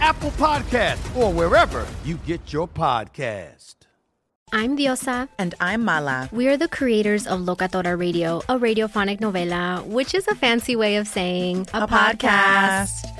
Apple Podcast, or wherever you get your podcast. I'm Diosa. And I'm Mala. We are the creators of Locatora Radio, a radiophonic novela, which is a fancy way of saying a, a podcast. podcast.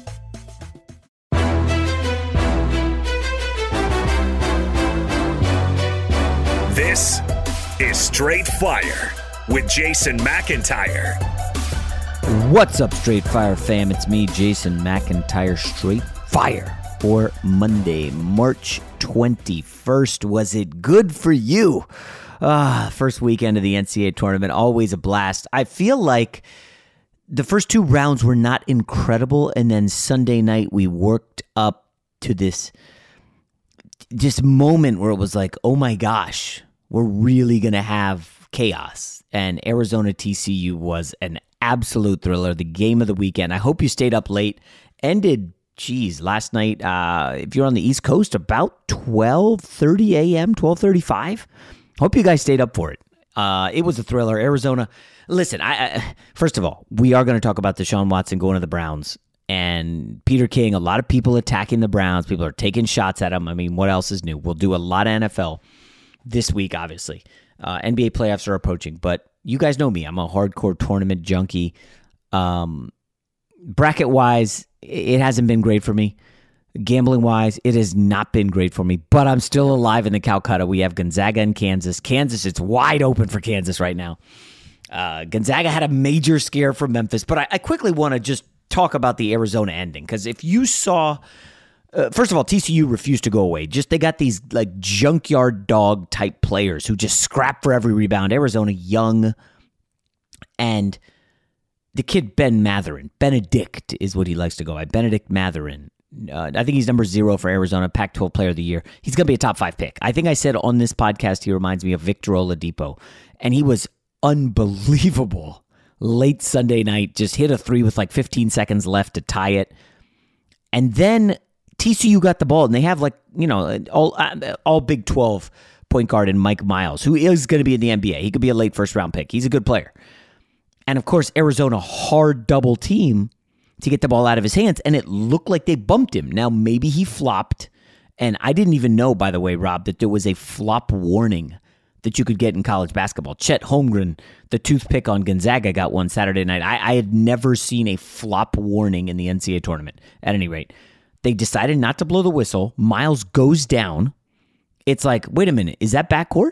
This is Straight Fire with Jason McIntyre. What's up, Straight Fire fam? It's me, Jason McIntyre, Straight Fire for Monday, March 21st. Was it good for you? Ah, first weekend of the NCAA tournament, always a blast. I feel like the first two rounds were not incredible, and then Sunday night we worked up to this this moment where it was like, oh my gosh, we're really going to have chaos. And Arizona TCU was an absolute thriller, the game of the weekend. I hope you stayed up late. Ended, geez, last night, uh, if you're on the East Coast, about 12.30 a.m., 12.35. Hope you guys stayed up for it. Uh, it was a thriller. Arizona, listen, I, I first of all, we are going to talk about Deshaun Watson going to the Browns and Peter King, a lot of people attacking the Browns. People are taking shots at him. I mean, what else is new? We'll do a lot of NFL this week, obviously. Uh, NBA playoffs are approaching, but you guys know me. I'm a hardcore tournament junkie. Um, bracket wise, it hasn't been great for me. Gambling wise, it has not been great for me, but I'm still alive in the Calcutta. We have Gonzaga and Kansas. Kansas, it's wide open for Kansas right now. Uh, Gonzaga had a major scare from Memphis, but I, I quickly want to just talk about the Arizona ending because if you saw, uh, first of all, TCU refused to go away. Just they got these like junkyard dog type players who just scrap for every rebound. Arizona young, and the kid Ben Mathurin, Bennedict is what he likes to go by. Bennedict Mathurin. Uh, I think he's number zero for Arizona, Pac 12 player of the year. He's going to be a top five pick. I think I said on this podcast, he reminds me of Victor Oladipo, and he was unbelievable late Sunday night, just hit a three with like 15 seconds left to tie it. And then TCU got the ball, and they have like, you know, all, uh, all Big 12 point guard and Mike Miles, who is going to be in the NBA. He could be a late first round pick. He's a good player. And of course, Arizona hard double team to get the ball out of his hands, and it looked like they bumped him. Now, maybe he flopped. And I didn't even know, by the way, Rob, that there was a flop warning that you could get in college basketball. Chet Holmgren, the toothpick on Gonzaga, got one Saturday night. I, I had never seen a flop warning in the NCAA tournament, at any rate. They decided not to blow the whistle. Miles goes down. It's like, wait a minute, is that backcourt?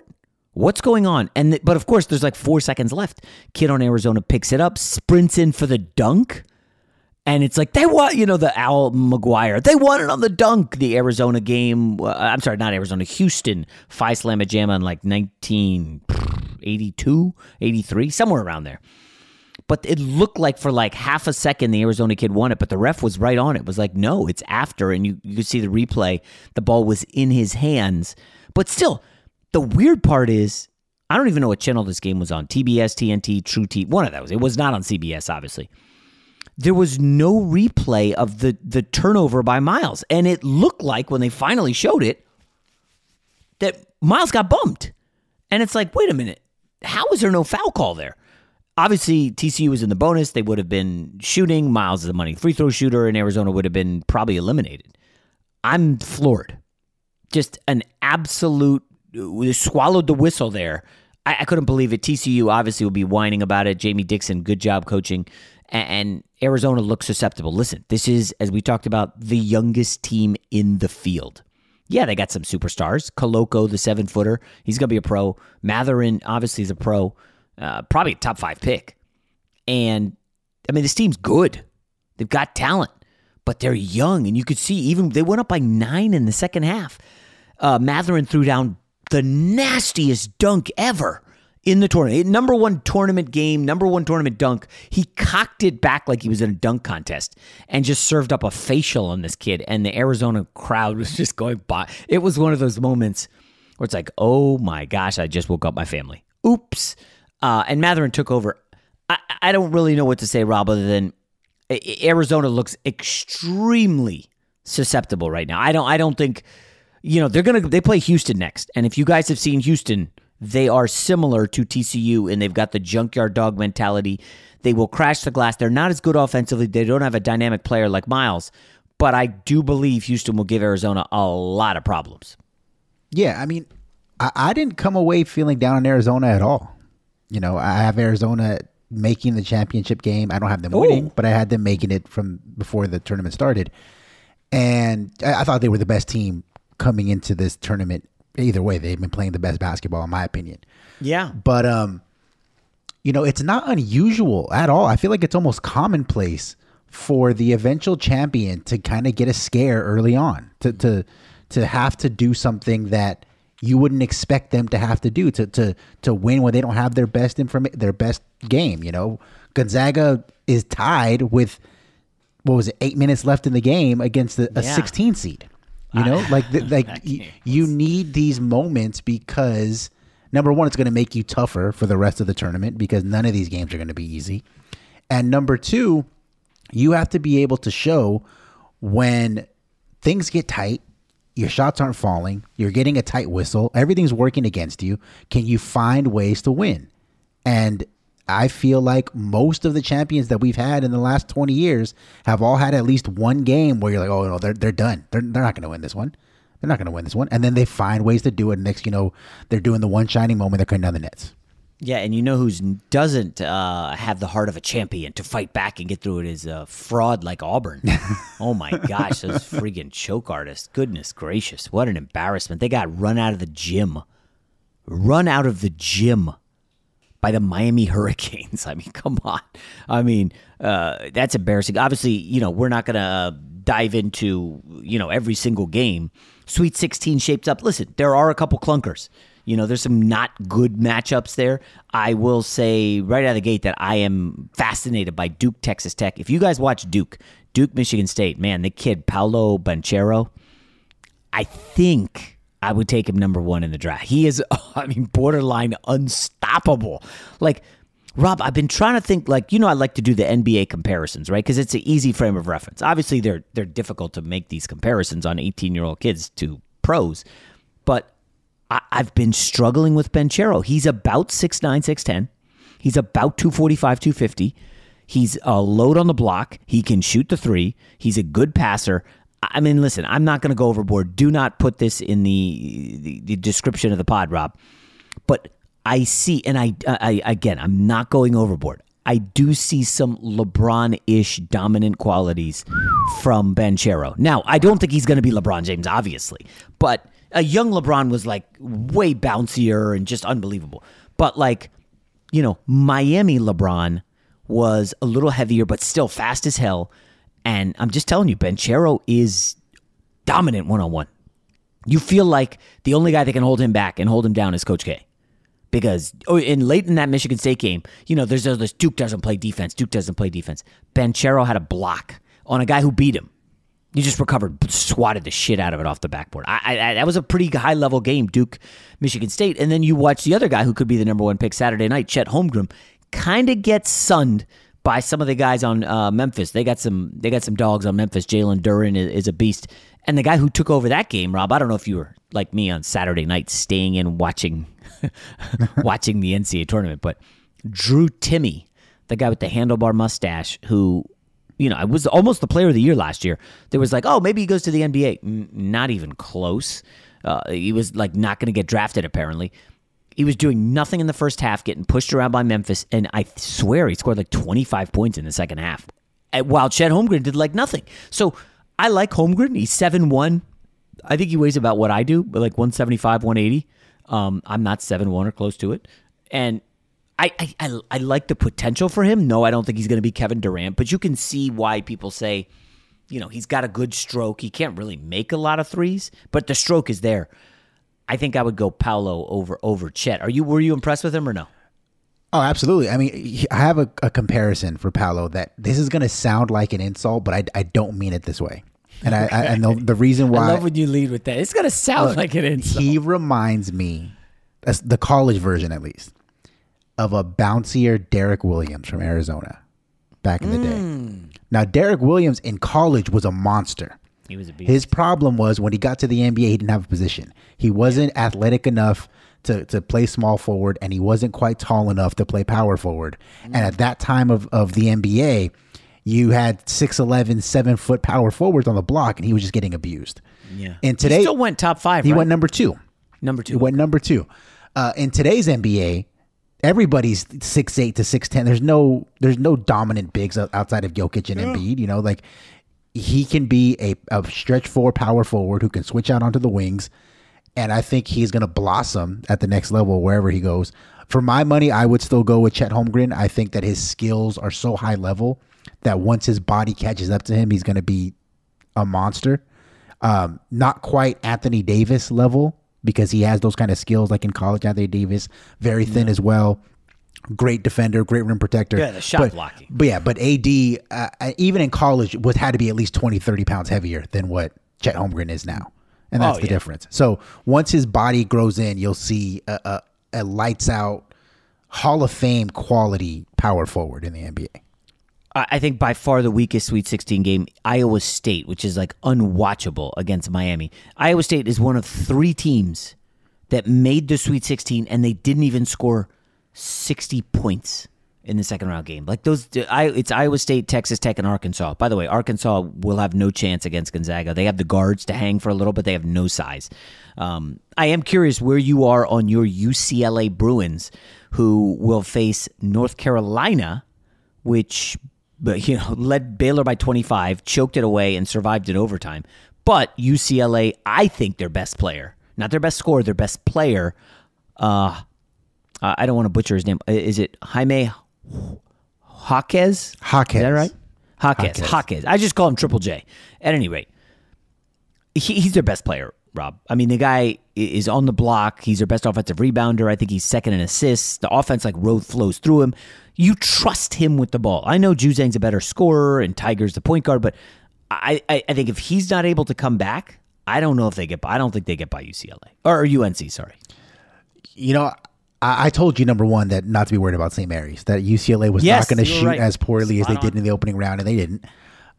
What's going on? And the, but of course, there's like four seconds left. Kid on Arizona picks it up, sprints in for the dunk. And it's like they want, you know, the Al McGuire. They won it on the dunk. The Arizona game. Uh, I'm sorry, not Arizona. Houston Phi Slamma Jamma in like 1982, 83, somewhere around there. But it looked like for like half a second the Arizona kid won it, but the ref was right on it. it was like, no, it's after. And you, you could see the replay. The ball was in his hands. But still, the weird part is I don't even know what channel this game was on. TBS, TNT, True T, one of those. It was not on CBS, obviously. There was no replay of the the turnover by Miles, and it looked like when they finally showed it that Miles got bumped. And it's like, wait a minute, how was there no foul call there? Obviously, TCU was in the bonus. They would have been shooting. Miles is a money free throw shooter, and Arizona would have been probably eliminated. I'm floored. Just an absolute swallowed the whistle there. I, I, couldn't believe it. TCU obviously will be whining about it. Jamie Dixon, good job coaching. And, Arizona looks susceptible. Listen, this is, as we talked about, the youngest team in the field. Yeah, they got some superstars. Koloko, the seven footer, he's going to be a pro. Mathurin, obviously, is a pro, uh, probably a top five pick. And I mean, this team's good. They've got talent, but they're young. And you could see even they went up by nine in the second half. Uh, Mathurin threw down the nastiest dunk ever in the tournament. Number one tournament game, number one tournament dunk. He cocked it back like he was in a dunk contest and just served up a facial on this kid. And the Arizona crowd was just going by. It was one of those moments where it's like, oh my gosh, I just woke up my family. Oops. Uh, and Mathurin took over. I, I don't really know what to say, Rob, other than Arizona looks extremely susceptible right now. I don't. I don't think you know, they're to they play Houston next. And if you guys have seen Houston, they are similar to TCU and they've got the junkyard dog mentality. They will crash the glass. They're not as good offensively. They don't have a dynamic player like Miles, but I do believe Houston will give Arizona a lot of problems. Yeah, I mean, I, I didn't come away feeling down on Arizona at all. You know, I have Arizona making the championship game. I don't have them Ooh. winning, but I had them making it from before the tournament started. And I, I thought they were the best team coming into this tournament. Either way, they've been playing the best basketball, in my opinion. Yeah. But um, you know, it's not unusual at all. I feel like it's almost commonplace for the eventual champion to kind of get a scare early on, to to to have to do something that you wouldn't expect them to have to do to to to win when they don't have their best information, their best game. You know, Gonzaga is tied with what was it, eight minutes left in the game against a, a yeah. 16 seed. You know, like the, like y- you need these moments because number one, it's going to make you tougher for the rest of the tournament because none of these games are going to be easy, and number two, you have to be able to show when things get tight, your shots aren't falling, you're getting a tight whistle, everything's working against you. Can you find ways to win? And I feel like most of the champions that we've had in the last 20 years have all had at least one game where you're like, oh, no, they're, they're done. They're, they're not going to win this one. They're not going to win this one. And then they find ways to do it. Next, you know, they're doing the one shining moment. They're cutting down the nets. Yeah, and you know who doesn't uh, have the heart of a champion to fight back and get through it is a fraud like Auburn. oh my gosh, those freaking choke artists! Goodness gracious, what an embarrassment! They got run out of the gym, run out of the gym by the Miami Hurricanes. I mean, come on. I mean, uh, that's embarrassing. Obviously, you know, we're not going to dive into, you know, every single game. Sweet 16 shapes up. Listen, there are a couple clunkers. You know, there's some not good matchups there. I will say right out of the gate that I am fascinated by Duke, Texas Tech. If you guys watch Duke, Duke, Michigan State, man, the kid, Paolo Banchero, I think I would take him number one in the draft. He is, I mean, borderline unstoppable. Like, Rob, I've been trying to think like you know I like to do the NBA comparisons, right? Because it's an easy frame of reference. Obviously, they're they're difficult to make these comparisons on 18 year old kids to pros, but I, have been struggling with Banchero. He's about 6'9", 6'10". He's about 245, 250. He's a load on the block. He can shoot the three. He's a good passer. I mean, listen, I'm not going to go overboard. Do not put this in the, the, the description of the pod, Rob. But I see, and I, I again, I'm not going overboard. I do see some LeBron ish dominant qualities from Banchero. Now, I don't think he's going to be LeBron James, obviously, but a young LeBron was like way bouncier and just unbelievable. But like, you know, Miami LeBron was a little heavier, but still fast as hell. And I'm just telling you, Banchero is dominant one on one. You feel like the only guy that can hold him back and hold him down is Coach K. Because oh, in late in that Michigan State game, you know, there's this Duke doesn't play defense. Duke doesn't play defense. Banchero had a block on a guy who beat him. He just recovered, swatted the shit out of it off the backboard. I, I, that was a pretty high level game, Duke, Michigan State. And then you watch the other guy who could be the number one pick Saturday night, Chet Holmgren, kind of gets sunned by some of the guys on uh, Memphis. They got some they got some dogs on Memphis. Jalen Duren is, is, a beast, and the guy who took over that game, Rob. I don't know if you were like me on Saturday night, staying in watching watching the NCAA tournament, but Drew Timme, the guy with the handlebar mustache, who you know, I was almost the player of the year last year. There was like, oh, maybe he goes to the NBA. N- not even close. Uh, he was like not going to get drafted, apparently. He was doing nothing in the first half, getting pushed around by Memphis, and I swear he scored like 25 points in the second half. While Chet Holmgren did like nothing. So I like Holmgren. He's 7 1. I think he weighs about what I do, but like 175, 180. Um, I'm not 7 1 or close to it. And I, I, I like the potential for him. No, I don't think he's going to be Kevin Durant, but you can see why people say, you know, he's got a good stroke. He can't really make a lot of threes, but the stroke is there. I think I would go Paolo over over Chet. Are you were you impressed with him or no? Oh, absolutely. I mean, I have a, a comparison for Paolo that this is going to sound like an insult, but I, I don't mean it this way. And I, I and the, the reason why I love when you lead with that. It's going to sound look, like an insult. He reminds me, that's the college version at least, of a bouncier Derrick Williams from Arizona back in the mm. day. Now, Derrick Williams in college was a monster. He was a beast. His problem was when he got to the NBA, he didn't have a position. He wasn't yeah. athletic enough to, to play small forward, and he wasn't quite tall enough to play power forward. Mm. And at that time of, of the NBA, you had 6'11, 7 foot power forwards on the block, and he was just getting abused. Yeah. And today, he still went top five. He right? went number two. Number two. He went number two. Uh, in today's NBA, everybody's six eight to six ten. There's no there's no dominant bigs outside of Jokic and yeah. Embiid. You know, like he can be a, a stretch four power forward who can switch out onto the wings, and I think he's going to blossom at the next level wherever he goes. For my money, I would still go with Chet Holmgren. I think that his skills are so high level that once his body catches up to him, he's going to be a monster. Um, not quite Anthony Davis level, because he has those kind of skills like in college. Anthony Davis, very thin yeah. as well. Great defender, great rim protector. Yeah, the shot but, blocking. But yeah, but AD, uh, uh, even in college, was had to be at least 20, 30 pounds heavier than what Chet Holmgren is now. And that's oh, the yeah. difference. So once his body grows in, you'll see a, a, a lights out Hall of Fame quality power forward in the NBA. I think by far the weakest Sweet 16 game, Iowa State, which is like unwatchable against Miami. Iowa State is one of three teams that made the Sweet 16 and they didn't even score 60 points in the second round game. Like those, I it's Iowa State, Texas Tech, and Arkansas. By the way, Arkansas will have no chance against Gonzaga. They have the guards to hang for a little, but they have no size. Um, I am curious where you are on your UCLA Bruins, who will face North Carolina, which you know, led Baylor by 25, choked it away, and survived in overtime. But UCLA, I think their best player, not their best scorer, their best player. Uh, Uh, I don't want to butcher his name. Is it Jaime Jaquez? Jaquez. Is that right? Jaquez. Jaquez. Jaquez. I just call him Triple J. At any rate, he, he's their best player, Rob. I mean, the guy is on the block. He's their best offensive rebounder. I think he's second in assists. The offense like road flows through him you trust him with the ball. I know Juzang's a better scorer and Tiger's the point guard, but I, I, I, think if he's not able to come back, I don't know if they get. I don't think they get by UCLA or UNC. Sorry. You know, I, I told you number one that not to be worried about St. Mary's. That UCLA was Yes, not going to shoot right. as poorly as they did in the opening round, and they didn't.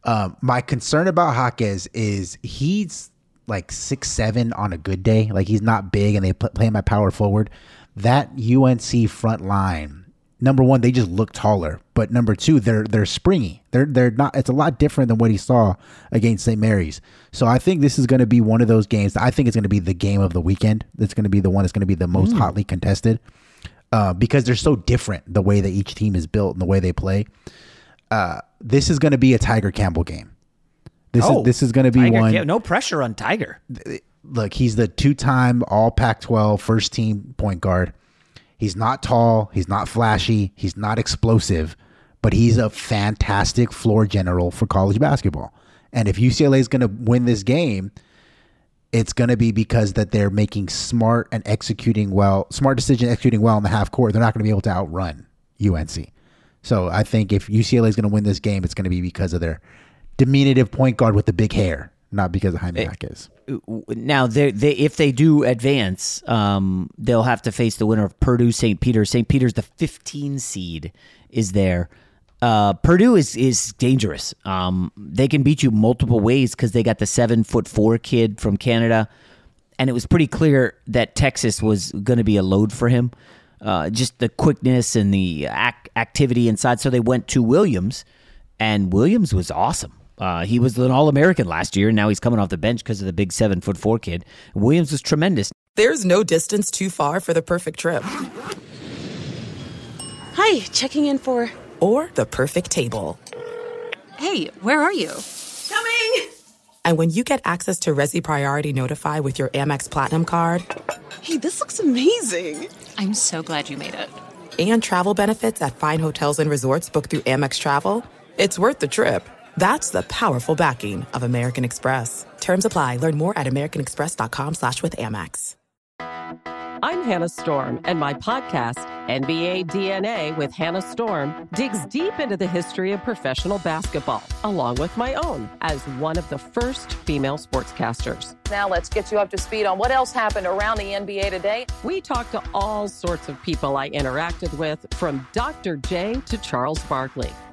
Um, my concern about Jaquez is he's like six seven on a good day. Like he's not big, and they play him at power forward. That UNC front line, number one, they just look taller, but number two, they're they're springy. They're they're not. It's a lot different than what he saw against St. Mary's. So I think this is going to be one of those games. I think it's going to be the game of the weekend. That's going to be the one that's going to be the most Mm. hotly contested uh, because they're so different the way that each team is built and the way they play. Uh, this is going to be a Tiger Campbell game. This Oh, is this is going to be Tiger, one. yeah, no pressure on Tiger. Look, he's the two-time All Pac-12 first team point guard. He's not tall. He's not flashy. He's not explosive, but he's a fantastic floor general for college basketball. And if UCLA is going to win this game, it's going to be because that they're making smart and executing well, smart decision executing well in the half court. They're not going to be able to outrun UNC. So I think if UCLA is going to win this game, it's going to be because of their diminutive point guard with the big hair, not because of Jaime Jaquez. Now, they, they if they do advance, um, they'll have to face the winner of Purdue St. Peter. St. Peter's, the 15 seed, is there. Uh, Purdue is is dangerous. Um, they can beat you multiple ways because they got the seven foot four kid from Canada, and it was pretty clear that Texas was going to be a load for him. Uh, just the quickness and the ac- activity inside. So they went to Williams, and Williams was awesome. Uh, he was an All American last year. and Now he's coming off the bench because of the big seven foot four kid. Williams was tremendous. There's no distance too far for the perfect trip. Hi, checking in for. Or the perfect table. Hey, where are you? Coming! And when you get access to Resy Priority Notify with your Amex Platinum card Hey, this looks amazing. I'm so glad you made it. and travel benefits at fine hotels and resorts booked through Amex Travel, it's worth the trip. That's the powerful backing of American Express. Terms apply. Learn more at americanexpress.com slash with Amex. I'm Hannah Storm, and my podcast, NBA DNA with Hannah Storm, digs deep into the history of professional basketball, along with my own, as one of the first female sportscasters. Now let's get you up to speed on what else happened around the NBA today. We talked to all sorts of people I interacted with, from Dr. J to Charles Barkley,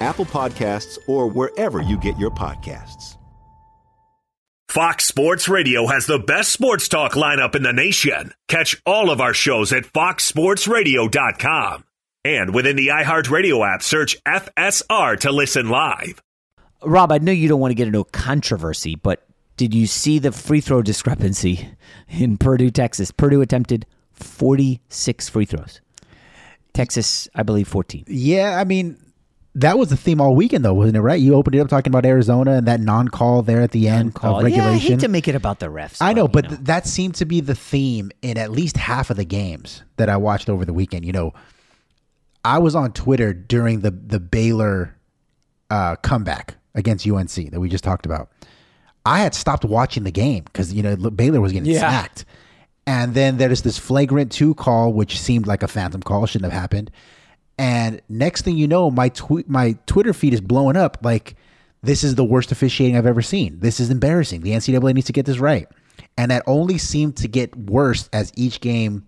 Apple Podcasts, or wherever you get your podcasts. Fox Sports Radio has the best sports talk lineup in the nation. Catch all of our shows at foxsportsradio.com. And within the iHeartRadio app, search FSR to listen live. Rob, I know you don't want to get into a controversy, but did you see the free throw discrepancy in Purdue, Texas? Purdue attempted 46 free throws. Texas, I believe, 14. Yeah, I mean, that was the theme all weekend, though, wasn't it? Right? You opened it up talking about Arizona and that non-call there at the end Non-call. of regulation. Yeah, I hate to make it about the refs. I know, but th- that seemed to be the theme in at least half of the games that I watched over the weekend. You know, I was on Twitter during the the Baylor uh, comeback against UNC that we just talked about. I had stopped watching the game because you know Baylor was getting Yeah. smacked, and then there's this flagrant two call, which seemed like a phantom call, shouldn't have happened. And next thing you know, my tweet, my Twitter feed is blowing up like this is the worst officiating I've ever seen. This is embarrassing. The NCAA needs to get this right. And that only seemed to get worse as each game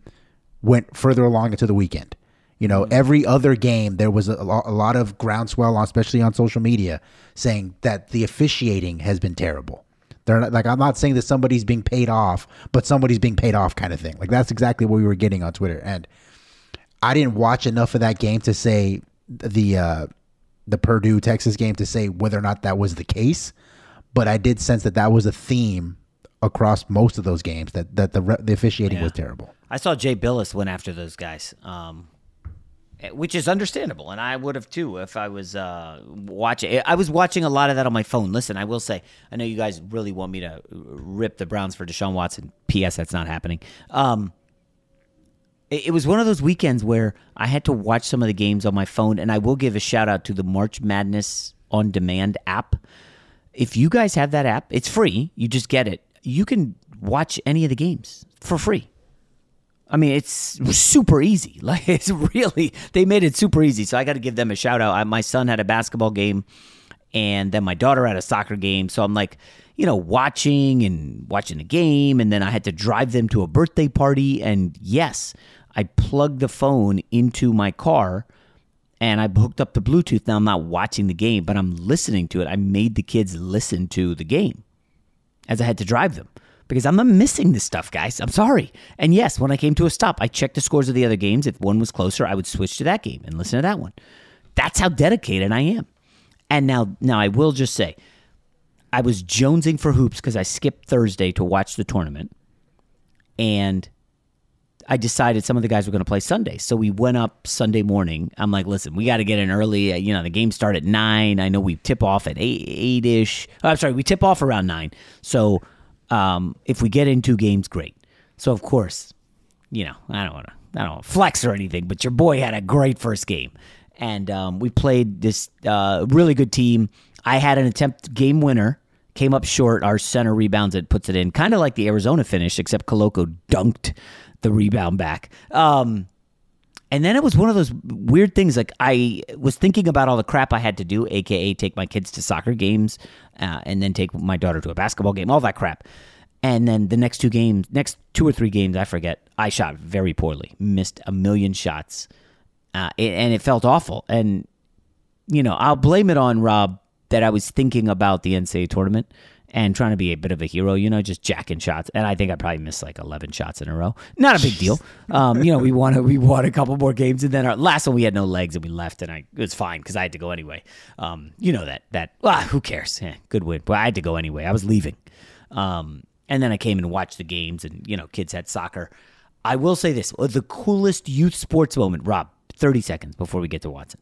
went further along into the weekend. You know, mm-hmm. every other game there was a, a lot of groundswell, on, especially on social media, saying that the officiating has been terrible. They're not, like I'm not saying that somebody's being paid off, but somebody's being paid off kind of thing. Like that's exactly what we were getting on Twitter. And I didn't watch enough of that game to say the uh, the Purdue Texas game to say whether or not that was the case, but I did sense that that was a theme across most of those games that that the re- the officiating was terrible. I saw Jay Bilas went after those guys, um, eh, which is understandable, and I would have too if I was uh, watching. I was watching a lot of that on my phone. Listen, I will say, I know you guys really want me to rip the Browns for Deshaun Watson. P.S. That's not happening. Um, it, was one of those weekends where I had to watch some of the games on my phone, and I will give a shout out to the March Madness on Demand app. If you guys have that app, it's free. You just get it. You can watch any of the games for free. I mean, it's super easy. Like it's really they made it super easy. So I got to give them a shout out. I, my son had a basketball game, and then my daughter had a soccer game. So I'm like, you know, watching and watching the game, and then I had to drive them to a birthday party. And yes, I plugged the phone into my car, and I hooked up the Bluetooth. Now I'm not watching the game, but I'm listening to it. I made the kids listen to the game as I had to drive them because I'm not missing this stuff, guys. I'm sorry. And yes, when I came to a stop, I checked the scores of the other games. If one was closer, I would switch to that game and listen to that one. That's how dedicated I am. And now, now I will just say, I was jonesing for hoops because I skipped Thursday to watch the tournament, and I decided some of the guys were going to play Sunday. So we went up Sunday morning. I'm like, listen, we got to get in early. Uh, You know, the game started at nine. I know we tip off at eight, ish. I'm sorry, we tip off around nine. So um, if we get in two games, great. So of course, you know, I don't want to, I don't wanna flex or anything, but your boy had a great first game, and um, we played this uh, really good team. I had an attempt game winner. Came up short. Our center rebounds it, puts it in, kind of like the Arizona finish, except Koloko dunked the rebound back. Um, and then it was one of those weird things. Like I was thinking about all the crap I had to do, aka take my kids to soccer games, uh, and then take my daughter to a basketball game, all that crap. And then the next two games, next two or three games, I forget. I shot very poorly, missed a million shots, uh, and it felt awful. And you know, I'll blame it on Rob that I was thinking about the NCAA tournament and trying to be a bit of a hero, you know, just jacking shots. And I think I probably missed like 11 shots in a row. Not a big deal. Um, you know, we won, we won a couple more games and then our last one we had no legs and we left and I, it was fine because I had to go anyway. Um, you know, that, that, well, who cares? Eh, good win. But I had to go anyway. I was leaving. Um, and then I came and watched the games and, you know, kids had soccer. I will say this the coolest youth sports moment, Rob, 30 seconds before we get to Watson.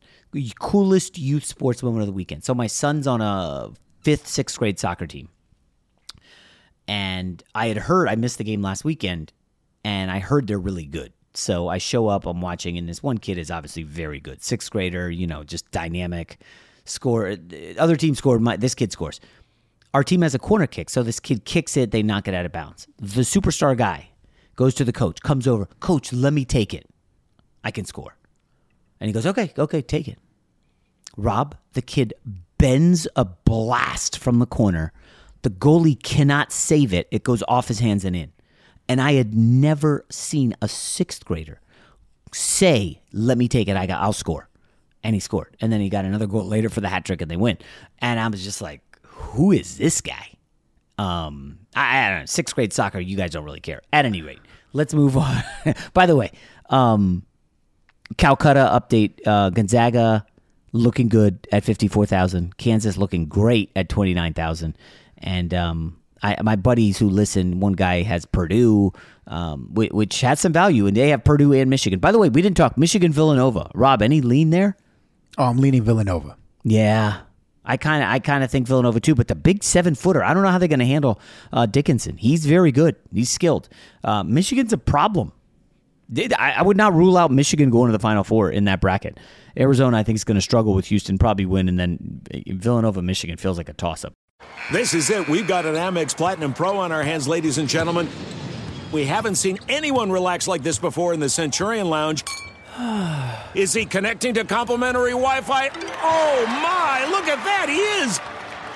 Coolest youth sports moment of the weekend. So my son's on a fifth, sixth grade soccer team. And I had heard, I missed the game last weekend, and I heard they're really good. So I show up, I'm watching, and this one kid is obviously very good. Sixth grader, you know, just dynamic. score. Other team scored. My, this kid scores. Our team has a corner kick, so this kid kicks it. They knock it out of bounds. The superstar guy goes to the coach, comes over. Coach, let me take it. I can score. And he goes, okay, okay, take it. Rob, the kid bends a blast from the corner. The goalie cannot save it. It goes off his hands and in. And I had never seen a sixth grader say, "Let me take it. I got. I'll score." And he scored. And then he got another goal later for the hat trick, and they win. And I was just like, "Who is this guy?" Um, I, I don't know. Sixth grade soccer, you guys don't really care. At any rate, let's move on. By the way, um, Calcutta update: uh, Gonzaga looking good at fifty-four thousand. Kansas looking great at twenty-nine thousand. And um, I, my buddies who listen, one guy has Purdue, um, which, which has some value, and they have Purdue and Michigan. By the way, we didn't talk Michigan Villanova. Rob, any lean there? Oh, I'm leaning Villanova. Yeah, I kind of I kind of think Villanova too. But the big seven footer, I don't know how they're going to handle uh, Dickinson. He's very good. He's skilled. Uh, Michigan's a problem. I, I would not rule out Michigan going to the Final Four in that bracket. Arizona, I think, is going to struggle with Houston, probably win, and then eh, Villanova, Michigan feels like a toss up. This is it. We've got an Amex Platinum Pro on our hands, ladies and gentlemen. We haven't seen anyone relax like this before in the Centurion Lounge. is he connecting to complimentary Wi Fi? Oh my, look at that, he is!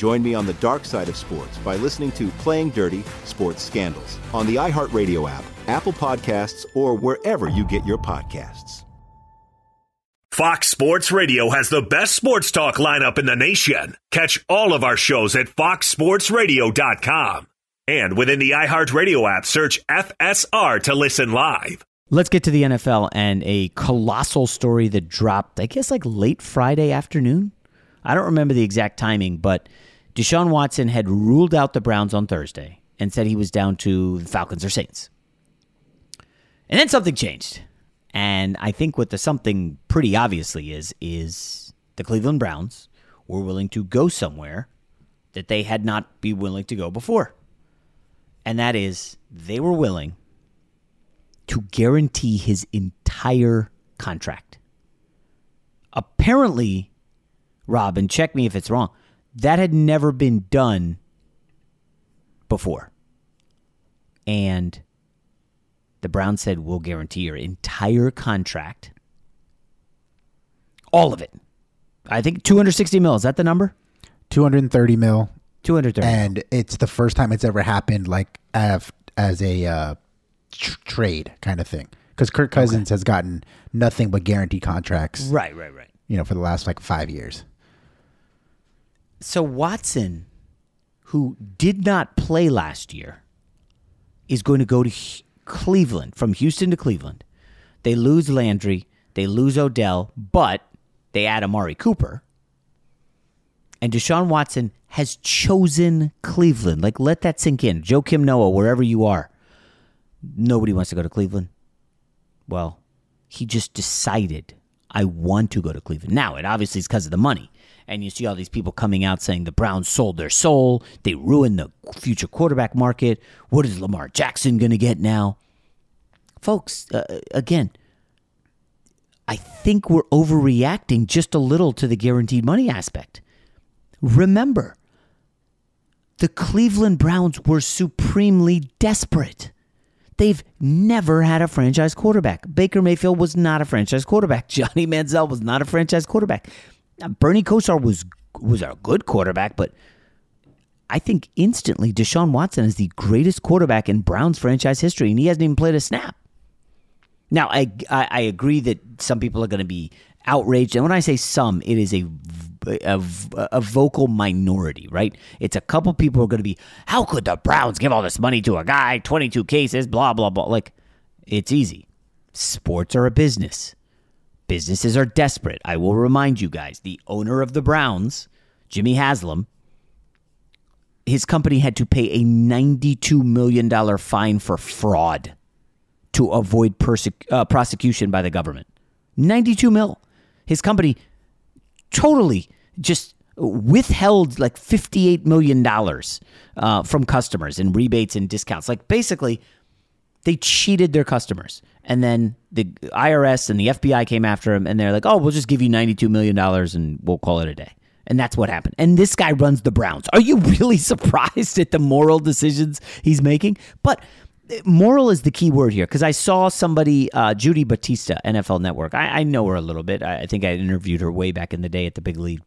Join me on the dark side of sports by listening to Playing Dirty Sports Scandals on the iHeartRadio app, Apple Podcasts, or wherever you get your podcasts. Fox Sports Radio has the best sports talk lineup in the nation. Catch all of our shows at foxsportsradio.com. And within the iHeartRadio app, search FSR to listen live. Let's get to the NFL and a colossal story that dropped, I guess, like late Friday afternoon. I don't remember the exact timing, but Deshaun Watson had ruled out the Browns on Thursday and said he was down to the Falcons or Saints. And then something changed. And I think what the something pretty obviously is is the Cleveland Browns were willing to go somewhere that they had not been willing to go before. And that is they were willing to guarantee his entire contract. Apparently, Rob, and check me if it's wrong, that had never been done before. And the Browns said, We'll guarantee your entire contract. All of it. I think 260 mil. Is that the number? 230 mil. 230. And it's the first time it's ever happened like as, as a uh, tr- trade kind of thing. Because Kirk Cousins okay. has gotten nothing but guaranteed contracts. Right, right, right. You know, for the last like five years. So Watson, who did not play last year, is going to go to Cleveland, from Houston to Cleveland. They lose Landry, they lose Odell, but they add Amari Cooper. And Deshaun Watson has chosen Cleveland. Like, let that sink in. Joakim Noah, wherever you are. Nobody wants to go to Cleveland. Well, he just decided, I want to go to Cleveland. Now, it obviously is because of the money. And you see all these people coming out saying the Browns sold their soul. They ruined the future quarterback market. What is Lamar Jackson going to get now? Folks, uh, again, I think we're overreacting just a little to the guaranteed money aspect. Remember, the Cleveland Browns were supremely desperate. They've never had a franchise quarterback. Baker Mayfield was not a franchise quarterback. Johnny Manziel was not a franchise quarterback. Bernie Kosar was was a good quarterback, but I think instantly Deshaun Watson is the greatest quarterback in Browns franchise history, and he hasn't even played a snap. Now, I, I, I agree that some people are going to be outraged, and when I say some, it is a, a, a vocal minority, right? It's a couple people are going to be, how could the Browns give all this money to a guy, 22 cases, blah, blah, blah. Like, it's easy. Sports are a business. Businesses are desperate. I will remind you guys the owner of the Browns, Jimmy Haslam, his company had to pay a $92 million fine for fraud to avoid perse- uh, prosecution by the government. 92 mil. His company totally just withheld like $58 million uh, from customers in rebates and discounts. Like basically, they cheated their customers. And then the IRS and the FBI came after him and they're like, oh, we'll just give you $92 million and we'll call it a day. And that's what happened. And this guy runs the Browns. Are you really surprised at the moral decisions he's making? But moral is the key word here because I saw somebody, uh, Judy Battista, NFL Network. I, I know her a little bit. I, I think I interviewed her way back in the day at the Big Lead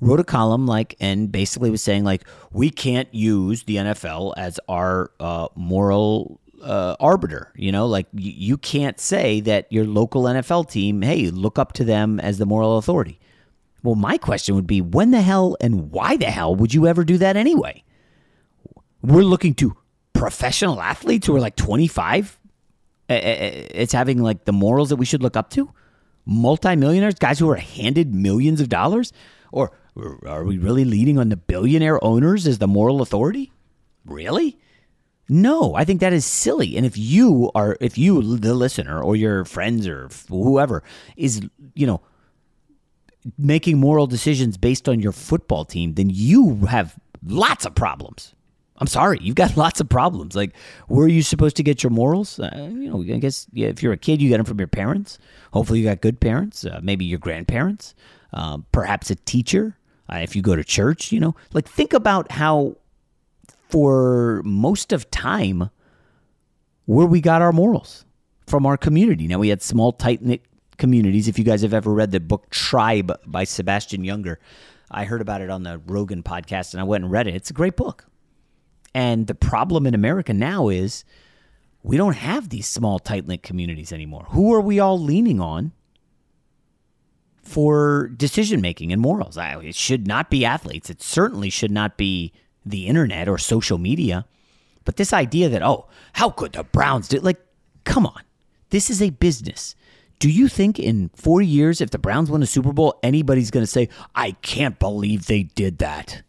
wrote a column like and basically was saying like we can't use the NFL as our uh, moral uh, arbiter. You know, like y- you can't say that your local NFL team, hey, look up to them as the moral authority. Well, my question would be when the hell and why the hell would you ever do that anyway? We're looking to professional athletes who are like 25. It's having like the morals that we should look up to. Multimillionaires, guys who are handed millions of dollars. Or are we really leading on the billionaire owners as the moral authority? Really? No, I think that is silly. And if you are, if you, the listener, or your friends, or whoever is, you know, making moral decisions based on your football team, then you have lots of problems. I'm sorry, you've got lots of problems. Like, where are you supposed to get your morals? Uh, you know, I guess yeah, if you're a kid, you get them from your parents. Hopefully, you got good parents. Uh, maybe your grandparents. Uh, perhaps a teacher. Uh, if you go to church, you know, like think about how for most of time where we got our morals from our community. Now we had small, tight knit communities. If you guys have ever read the book Tribe by Sebastian Junger, I heard about it on the Rogan podcast and I went and read it. It's a great book. And the problem in America now is we don't have these small, tight knit communities anymore. Who are we all leaning on for decision making and morals? It should not be athletes. It certainly should not be the internet or social media. But this idea that, oh, how could the Browns do like, come on. This is a business. Do you think in four years, if the Browns win a Super Bowl, anybody's going to say, I can't believe they did that?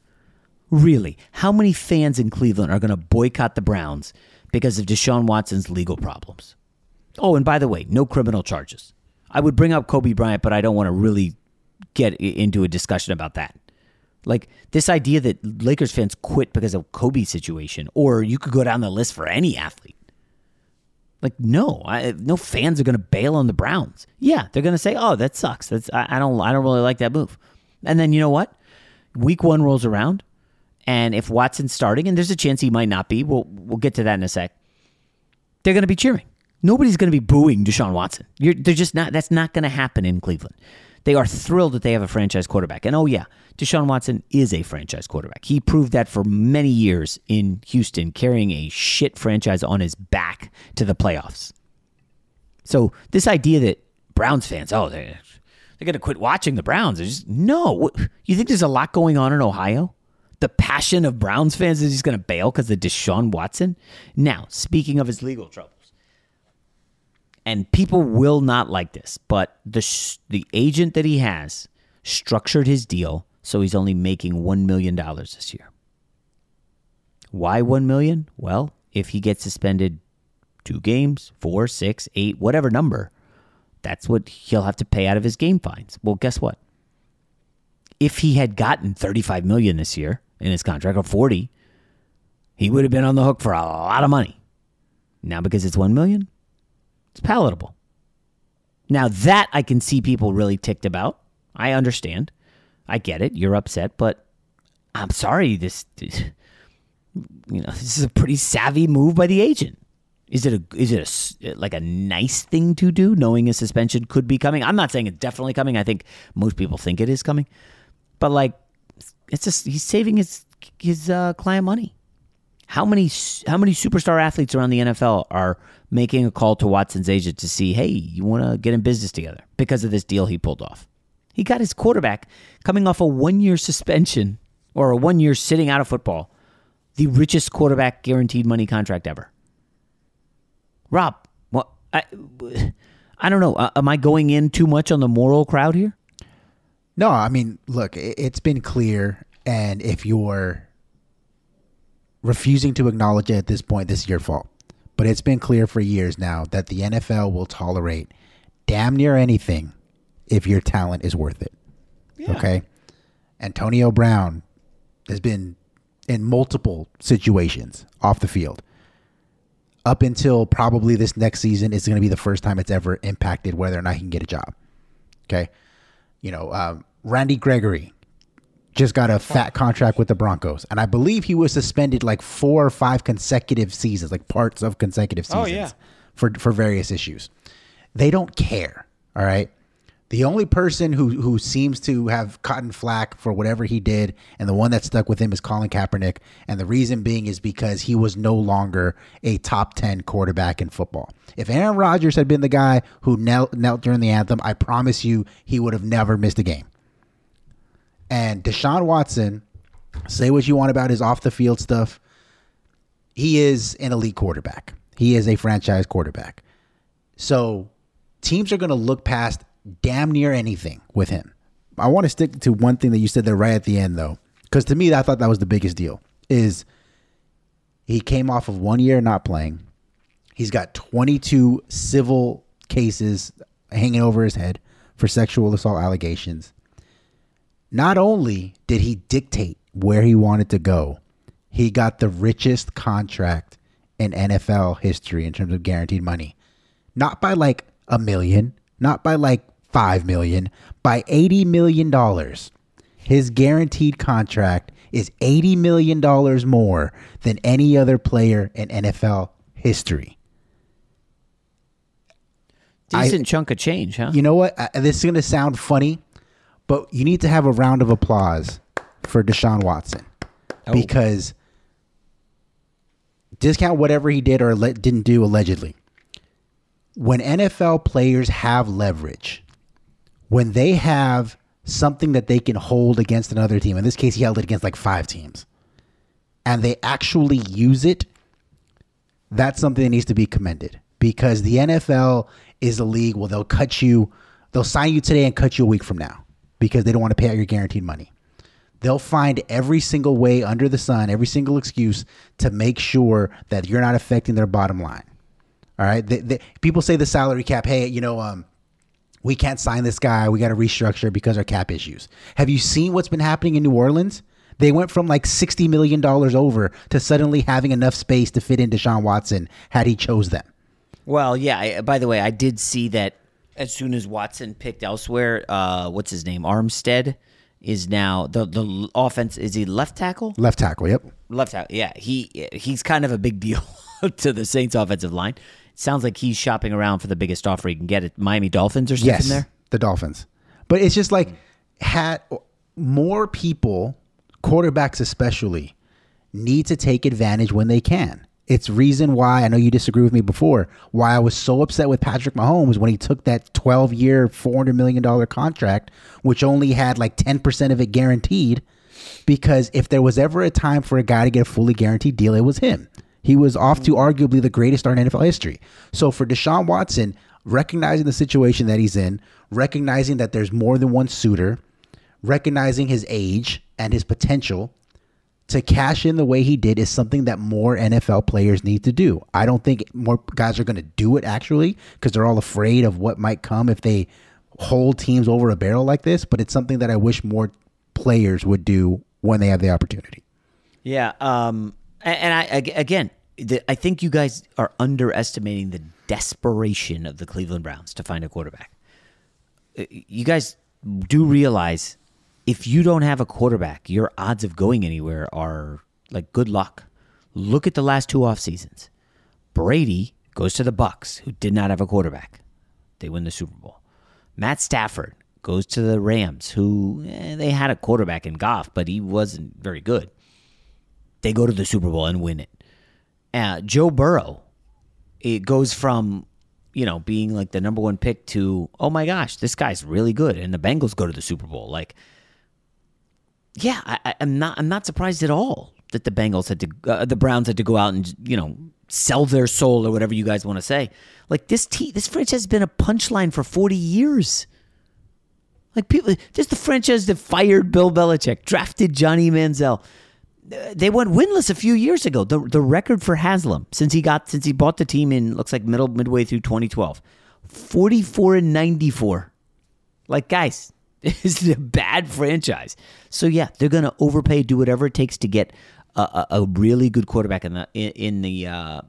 Really? How many fans in Cleveland are going to boycott the Browns because of Deshaun Watson's legal problems? Oh, and by the way, no criminal charges. I would bring up Kobe Bryant, but I don't want to really get into a discussion about that. Like this idea that Lakers fans quit because of Kobe's situation, or you could go down the list for any athlete. Like no, I, no fans are going to bail on the Browns. Yeah, they're going to say, "Oh, that sucks. That's I, I don't I don't really like that move." And then you know what? Week one rolls around, and if Watson's starting, and there's a chance he might not be, we'll we'll get to that in a sec. They're going to be cheering. Nobody's going to be booing Deshaun Watson. You're, they're just not. That's not going to happen in Cleveland. They are thrilled that they have a franchise quarterback. And oh, yeah, Deshaun Watson is a franchise quarterback. He proved that for many years in Houston, carrying a shit franchise on his back to the playoffs. So, this idea that Browns fans, oh, they're, they're going to quit watching the Browns. just, no. You think there's a lot going on in Ohio? The passion of Browns fans is just going to bail because of Deshaun Watson? Now, speaking of his legal trouble and people will not like this, but the the agent that he has structured his deal so he's only making one million dollars this year. Why one million? Well, if he gets suspended two games, four, six, eight, whatever number, that's what he'll have to pay out of his game fines. Well, guess what? If he had gotten 35 million this year in his contract or 40, he would have been on the hook for a lot of money. Now because it's 1 million, it's palatable. Now, that I can see people really ticked about. I understand. I get it. You're upset, but I'm sorry. This, you know, this is a pretty savvy move by the agent. Is it a is it a like a nice thing to do, knowing a suspension could be coming? I'm not saying it's definitely coming. I think most people think it is coming, but like, it's just he's saving his his uh, client money. How many how many superstar athletes around the NFL are making a call to Watson's agent to see, hey, you want to get in business together because of this deal he pulled off? He got his quarterback coming off a one year suspension or a one year sitting out of football, the richest quarterback guaranteed money contract ever. Rob, well, I, I don't know. Uh, am I going in too much on the moral crowd here? No, I mean, look, it's been clear, and if you're refusing to acknowledge it at this point, this is your fault. But it's been clear for years now that the NFL will tolerate damn near anything if your talent is worth it. Yeah. Okay? Antonio Brown has been in multiple situations off the field. Up until probably this next season, it's going to be the first time it's ever impacted whether or not he can get a job. Okay? You know, um, Randy Gregory just got a fat contract with the Broncos, and I believe he was suspended like four or five consecutive seasons, like parts of consecutive seasons, oh, yeah. for for various issues. They don't care. All right. The only person who who seems to have cotton flack for whatever he did, and the one that stuck with him is Colin Kaepernick, and the reason being is because he was no longer a top ten quarterback in football. If Aaron Rodgers had been the guy who knelt, knelt during the anthem, I promise you he would have never missed a game. And Deshaun Watson, say what you want about his off the field stuff. He is an elite quarterback. He is a franchise quarterback. So teams are going to look past damn near anything with him. I want to stick to one thing that you said there right at the end though, because to me I thought that was the biggest deal. Is he came off of one year not playing. He's got 22 civil cases hanging over his head for sexual assault allegations. Not only did he dictate where he wanted to go, he got the richest contract in NFL history in terms of guaranteed money. Not by like a million, not by like 5 million, by 80 million dollars. His guaranteed contract is 80 million dollars more than any other player in NFL history. Decent I, chunk of change, huh? You know what? I, this is going to sound funny, But you need to have a round of applause for Deshaun Watson Oh. because discount whatever he did or le- didn't do allegedly. When NFL players have leverage, when they have something that they can hold against another team, in this case, he held it against like five teams, and they actually use it, that's something that needs to be commended because the NFL is a league where they'll cut you, they'll sign you today and cut you a week from now because they don't want to pay out your guaranteed money. They'll find every single way under the sun, every single excuse to make sure that you're not affecting their bottom line. All right. They, they, people say the salary cap, hey, you know, um, we can't sign this guy. We got to restructure because our cap issues. Have you seen what's been happening in New Orleans? They went from like $60 million over to suddenly having enough space to fit in Deshaun Watson had he chose them. Well, yeah. I, by the way, I did see that as soon as Watson picked elsewhere, uh, what's his name? Armstead is now the the offense. Is he left tackle? Left tackle, yep. Left tackle. Yeah, he he's kind of a big deal to the Saints offensive line. sounds like he's shopping around for the biggest offer he can get at Miami Dolphins or something yes, there. the Dolphins. But it's just like had more people, quarterbacks especially, need to take advantage when they can. It's reason why I know you disagree with me before. Why I was so upset with Patrick Mahomes when he took that 12 year, $400 million contract, which only had like 10% of it guaranteed. Because if there was ever a time for a guy to get a fully guaranteed deal, it was him. He was off to mm-hmm. arguably the greatest start in NFL history. So for Deshaun Watson, recognizing the situation that he's in, recognizing that there's more than one suitor, recognizing his age and his potential to cash in the way he did is something that more NFL players need to do. I don't think more guys are going to do it actually because they're all afraid of what might come if they hold teams over a barrel like this, but it's something that I wish more players would do when they have the opportunity. Yeah. Um. And, I again, I think you guys are underestimating the desperation of the Cleveland Browns to find a quarterback. Uh, You guys do realize if you don't have a quarterback, your odds of going anywhere are like good luck. Look at the last two off seasons. Brady goes to the Bucks, who did not have a quarterback. They win the Super Bowl. Matt Stafford goes to the Rams, who eh, they had a quarterback in Goff, but he wasn't very good. They go to the Super Bowl and win it. Uh, Joe Burrow, it goes from you know being like the number one pick to oh my gosh, this guy's really good, and the Bengals go to the Super Bowl. Like, yeah, I, I'm not I'm not surprised at all that the Bengals had to uh, the Browns had to go out and you know sell their soul or whatever you guys want to say. Like this te- this franchise has been a punchline for 40 years. Like people, is the franchise that fired Bill Belichick, drafted Johnny Manziel. Uh, They went winless a few years ago. The the record for Haslam since he got since he bought the team in looks like middle midway through 2012, 44 and 94. Like guys, is a bad franchise. So yeah, they're gonna overpay, do whatever it takes to get a, a, a really good quarterback in the in, in the uh,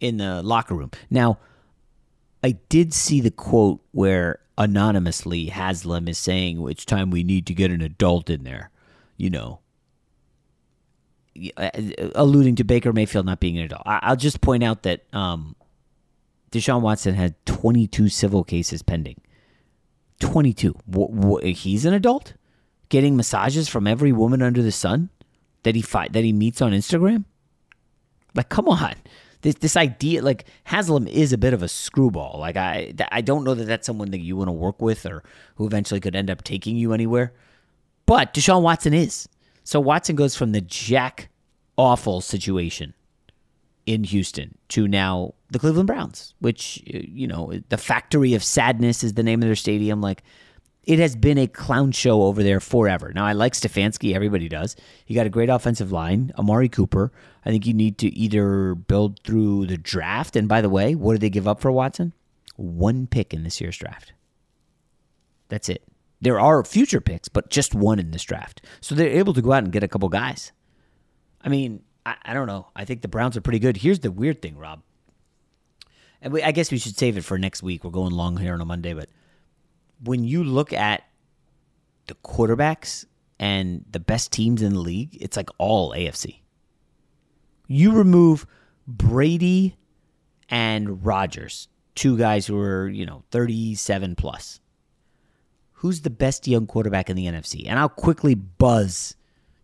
in the locker room. Now, I did see the quote where anonymously Haslam is saying it's time we need to get an adult in there. You know, uh, alluding to Baker Mayfield not being an adult. I'll just point out that um, Deshaun Watson had 22 civil cases pending. 22. Wh- wh- he's an adult, getting massages from every woman under the sun that he fi- that he meets on Instagram. Like, come on. This this idea, like Haslam, is a bit of a screwball. Like, I I don't know that that's someone that you want to work with or who eventually could end up taking you anywhere. But Deshaun Watson is. So Watson goes from the jack awful situation in Houston to now the Cleveland Browns, which, uh, you know, the factory of sadness is the name of their stadium. Like, it has been a clown show over there forever. Now, I like Stefanski. Everybody does. You got a great offensive line, Amari Cooper. I think you need to either build through the draft. And by the way, what did they give up for Watson? One pick in this year's draft. That's it. There are future picks, but just one in this draft. So they're able to go out and get a couple guys. I mean, I, I don't know. I think the Browns are pretty good. Here's the weird thing, Rob. And we, I guess we should save it for next week. We're going long here on a Monday, but when you look at the quarterbacks and the best teams in the league, it's like all AFC. You remove Brady and Rodgers, two guys who are, you know, 37 plus. who's the best young quarterback in the NFC? And I'll quickly buzz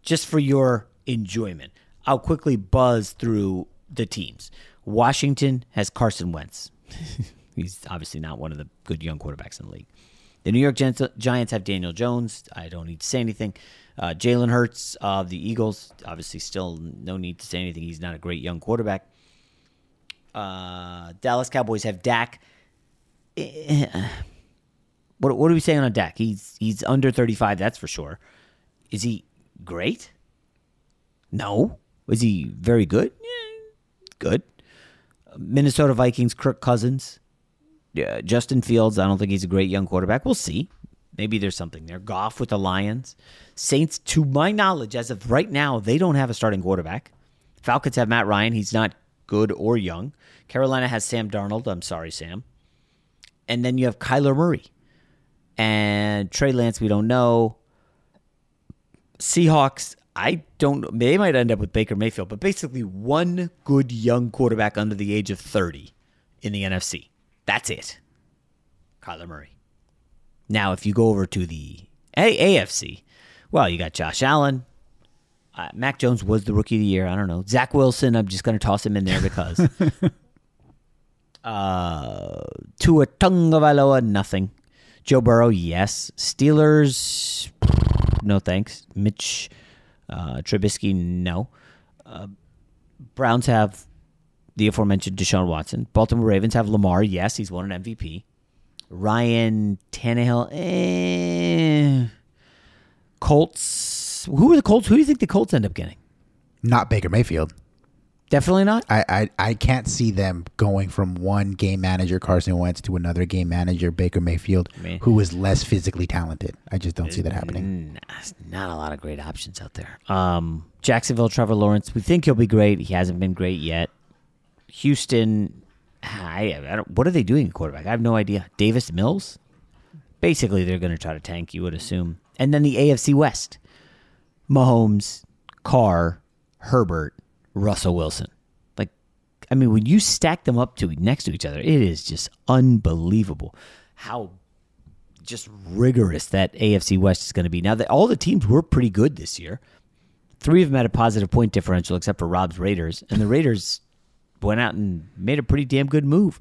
just for your enjoyment. I'll quickly buzz through the teams. Washington has Carson Wentz. He's obviously not one of the good young quarterbacks in the league. The New York Giants have Daniel Jones. I don't need to say anything. Uh, Jalen Hurts of the Eagles, obviously, still no need to say anything. He's not a great young quarterback. Uh, Dallas Cowboys have Dak. Eh, what, what are we saying on Dak? He's he's under 35, that's for sure. Is he great? No. Is he very good? Yeah, good. Minnesota Vikings, Kirk Cousins. Yeah, Justin Fields, I don't think he's a great young quarterback. We'll see. Maybe there's something there. Goff with the Lions. Saints, to my knowledge, as of right now, they don't have a starting quarterback. Falcons have Matt Ryan. He's not good or young. Carolina has Sam Darnold. I'm sorry, Sam. And then you have Kyler Murray. And Trey Lance, we don't know. Seahawks, I don't They might end up with Baker Mayfield, but basically one good young quarterback under the age of 30 in the NFC. That's it. Kyler Murray. Now, if you go over to the A- AFC, well, you got Josh Allen. Uh, Mac Jones was the rookie of the year. I don't know. Zach Wilson, I'm just going to toss him in there because. uh, Tua Tagovailoa, nothing. Joe Burrow, yes. Steelers, no thanks. Mitch uh, Trubisky, no. Uh, Browns have the aforementioned Deshaun Watson. Baltimore Ravens have Lamar, yes, he's won an MVP. Ryan Tannehill, eh. Colts. Who are the Colts? Who do you think the Colts end up getting? Not Baker Mayfield. Definitely not. I, I I can't see them going from one game manager Carson Wentz to another game manager Baker Mayfield, Man. who is less physically talented. I just don't see that happening. Not a lot of great options out there. Um, Jacksonville, Trevor Lawrence. We think he'll be great. He hasn't been great yet. Houston. I, I don't. What are they doing quarterback? I have no idea. Davis Mills. Basically, they're going to try to tank. You would assume. And then the AFC West. Mahomes, Carr, Herbert, Russell Wilson. Like, I mean, when you stack them up to next to each other, it is just unbelievable how just rigorous that AFC West is going to be. Now that all the teams were pretty good this year, three of them had a positive point differential, except for Rob's Raiders, and the Raiders went out and made a pretty damn good move,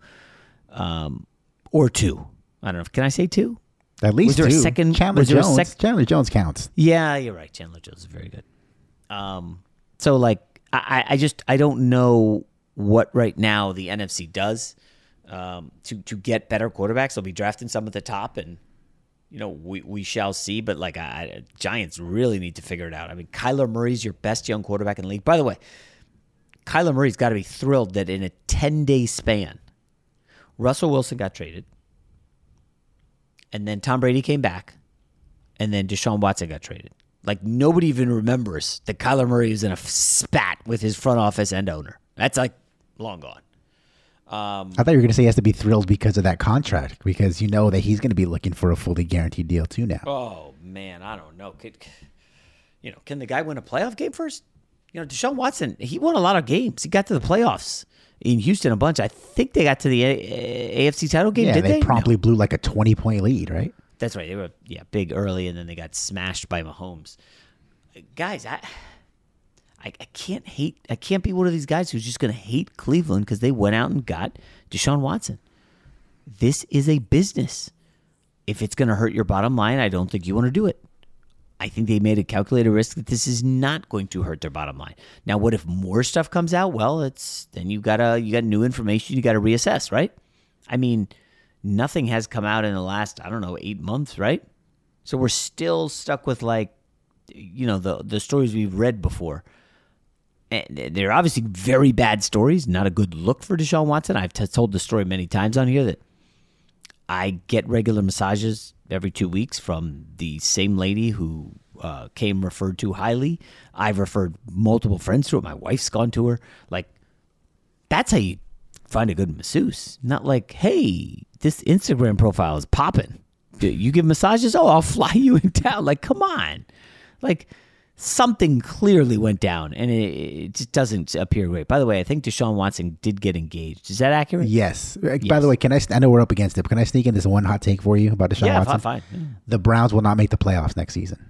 um, or two. I don't know. Can I say two? At least was there two. a second? Chandler was there a Jones. sec- Chandler Jones counts. yeah, you're right. Chandler Jones is very good. Um, so like, I, I just I don't know what right now the NFC does um, to to get better quarterbacks. They'll be drafting some at the top, and you know we we shall see. But like, I, Giants really need to figure it out. I mean, Kyler Murray's your best young quarterback in the league. By the way, Kyler Murray's got to be thrilled that in a ten day span, Russell Wilson got traded, and then Tom Brady came back, and then Deshaun Watson got traded. Like nobody even remembers that Kyler Murray is in a spat with his front office and owner. That's like long gone. Um, I thought you were going to say he has to be thrilled because of that contract, because you know that he's going to be looking for a fully guaranteed deal too now. oh man, I don't know. Could, you know, can the guy win a playoff game first? You know, Deshaun Watson, he won a lot of games. He got to the playoffs in Houston a bunch. I think they got to the A- A- AFC title game. yeah, did they, they? promptly blew like a twenty point lead, right? That's right. They were yeah big early, and then they got smashed by Mahomes. Guys, I, I I can't hate. I can't be one of these guys who's just going to hate Cleveland because they went out and got Deshaun Watson. This is a business. If it's going to hurt your bottom line, I don't think you want to do it. I think they made a calculated risk that this is not going to hurt their bottom line. Now, what if more stuff comes out? Well, it's then you gotta you got new information. You got to reassess, right? I mean, nothing has come out in the last I don't know eight months, right? So we're still stuck with like, you know, the the stories we've read before. And they're obviously very bad stories. Not a good look for Deshaun Watson. I've t- told the story many times on here that I get regular massages every two weeks from the same lady who uh, came referred to highly. I've referred multiple friends to it. My wife's gone to her. Like, that's how you find a good masseuse. Not like, hey, this Instagram profile is popping. You give massages? Oh, I'll fly you in town. Like, come on. Like, something clearly went down, and it, it just doesn't appear great. By the way, I think Deshaun Watson did get engaged. Is that accurate? Yes. Uh, By the way, can I? I know we're up against it, but can I sneak in this one hot take for you about Deshaun Yeah, Watson? fine, fine. The Browns will not make the playoffs next season.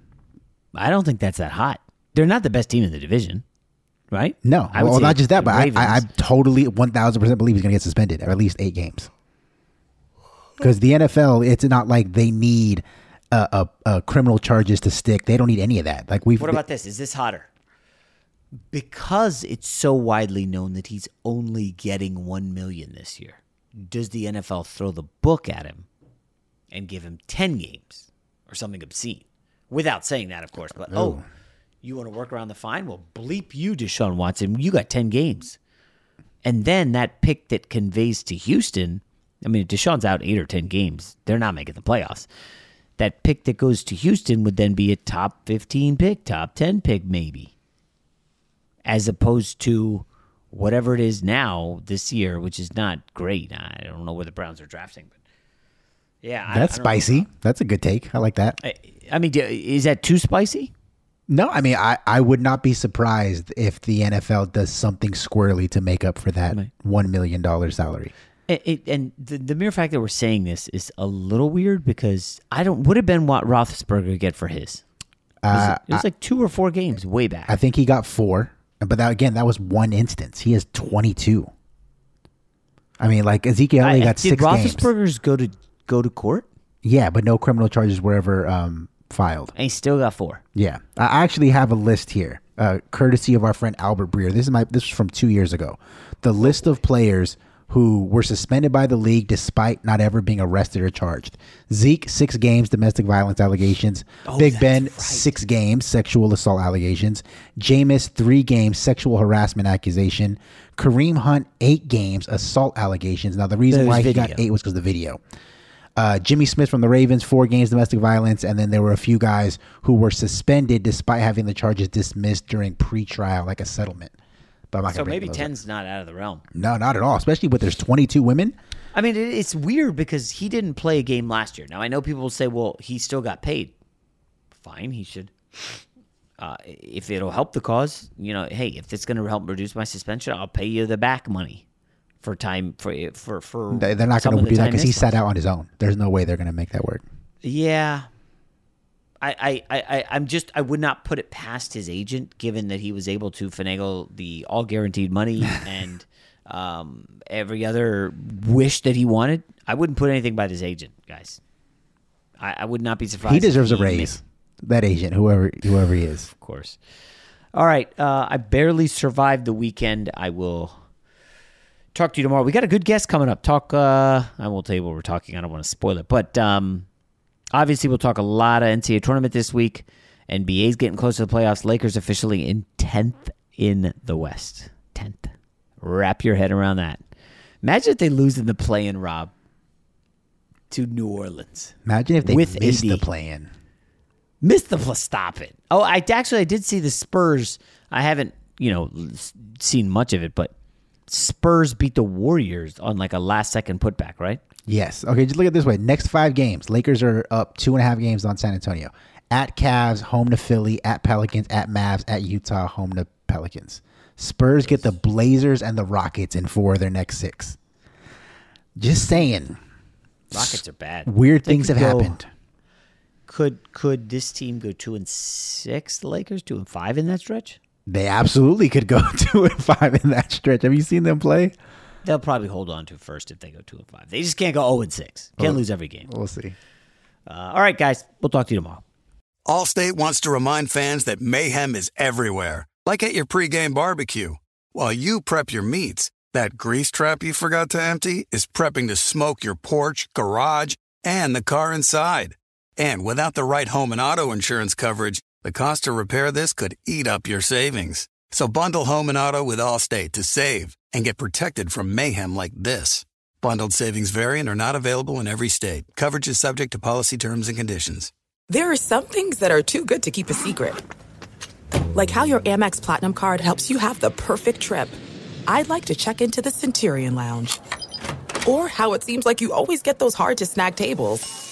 I don't think that's that hot. They're not the best team in the division, right? No, I well, not just that, but I, I, I totally one thousand percent believe he's going to get suspended or at least eight games. Because the NFL, it's not like they need a, criminal charges to stick. They don't need any of that. Like we've. What about this? Is this hotter? Because it's so widely known that he's only getting one million this year. Does the NFL throw the book at him and give him ten games or something obscene? Without saying that, of course. But oh, Oh. you want to work around the fine? Well, bleep you, Deshaun Watson. You got ten games, and then that pick that conveys to Houston. I mean, if Deshaun's out eight or ten games, they're not making the playoffs. That pick that goes to Houston would then be a top fifteen pick, top ten pick, maybe as opposed to whatever it is now this year, which is not great. I don't know where the Browns are drafting, but yeah, That's I know. spicy. That's a good take. I like that. I, I mean, is that too spicy? No, I mean, I, I would not be surprised if the NFL does something squirrely to make up for that $1 million salary. It, it, and the, the mere fact that we're saying this is a little weird because I don't. Would have been what Roethlisberger get for his. It was, Uh, it was like two or four games way back. I think he got four, but that, again, that was one instance. He has 22. I mean, like Ezekiel only I- got did six games. Roethlisberger's go to go to court? Yeah, but no criminal charges were ever um, filed. And he still got four. Yeah, I actually have a list here, uh, courtesy of our friend Albert Breer. This is my this was from two years ago. The list of players who were suspended by the league despite not ever being arrested or charged. Zeke six games domestic violence allegations. Oh, Big Ben six games sexual assault allegations. Jameis three games sexual harassment accusation. Kareem Hunt eight games assault allegations. Now the reason There's why he got eight was because of the video. Uh, Jimmy Smith from the Ravens, four games domestic violence, and then there were a few guys who were suspended despite having the charges dismissed during pre-trial, like a settlement. But I'm not So maybe those up. ten's not out of the realm. No, not at all. Especially with there's 22 women. I mean, it's weird because he didn't play a game last year. Now I know people will say, "Well, he still got paid." Fine, he should. Uh, if it'll help the cause, you know, hey, if it's going to help reduce my suspension, I'll pay you the back money for time for for for. They- They're not going to do that because he sat out on his own. There's no way they're going to make that work. Yeah. I, I, I, I'm just I would not put it past his agent, given that he was able to finagle the all guaranteed money and um, every other wish that he wanted. I wouldn't put anything by his agent, guys. I, I would not be surprised. He deserves a made- raise. That agent, whoever whoever he is. of course. All right, uh, I barely survived the weekend. I will talk to you tomorrow. We got a good guest coming up. Talk. Uh, I won't tell you what we're talking. I don't want to spoil it, but um, obviously we'll talk a lot of NCAA tournament this week. NBA's getting close to the playoffs. Lakers officially in tenth in the West. Tenth. Wrap your head around that. Imagine if they lose in the play-in, Rob, to New Orleans. Imagine if they With missed the AD. plan. Missed the pl- stop it. Oh, I actually I did see the Spurs. I haven't you know seen much of it, but Spurs beat the Warriors on like a last second putback, right? Yes. Okay, just look at this way. Next five games, Lakers are up two and a half games on San Antonio. At Cavs, home to Philly, at Pelicans, at Mavs, at Utah, home to Pelicans. Spurs get the Blazers and the Rockets in four of their next six. Just saying. Rockets are bad. Weird They things have go- happened. Could could this team go two and six? The Lakers two and five in that stretch. They absolutely could go two and five in that stretch. Have you seen them play? They'll probably hold on to first if they go two and five. They just can't go zero and six. Can't Oh. lose every game. We'll see. Uh, all right, guys. We'll talk to you tomorrow. Allstate wants to remind fans that mayhem is everywhere, like at your pregame barbecue. While you prep your meats, that grease trap you forgot to empty is prepping to smoke your porch, garage, and the car inside. And without the right home and auto insurance coverage, the cost to repair this could eat up your savings. So bundle home and auto with Allstate to save and get protected from mayhem like this. Bundled savings vary and are not available in every state. Coverage is subject to policy terms and conditions. There are some things that are too good to keep a secret. Like how your Amex Platinum card helps you have the perfect trip. I'd like to check into the Centurion Lounge. Or how it seems like you always get those hard to snag tables.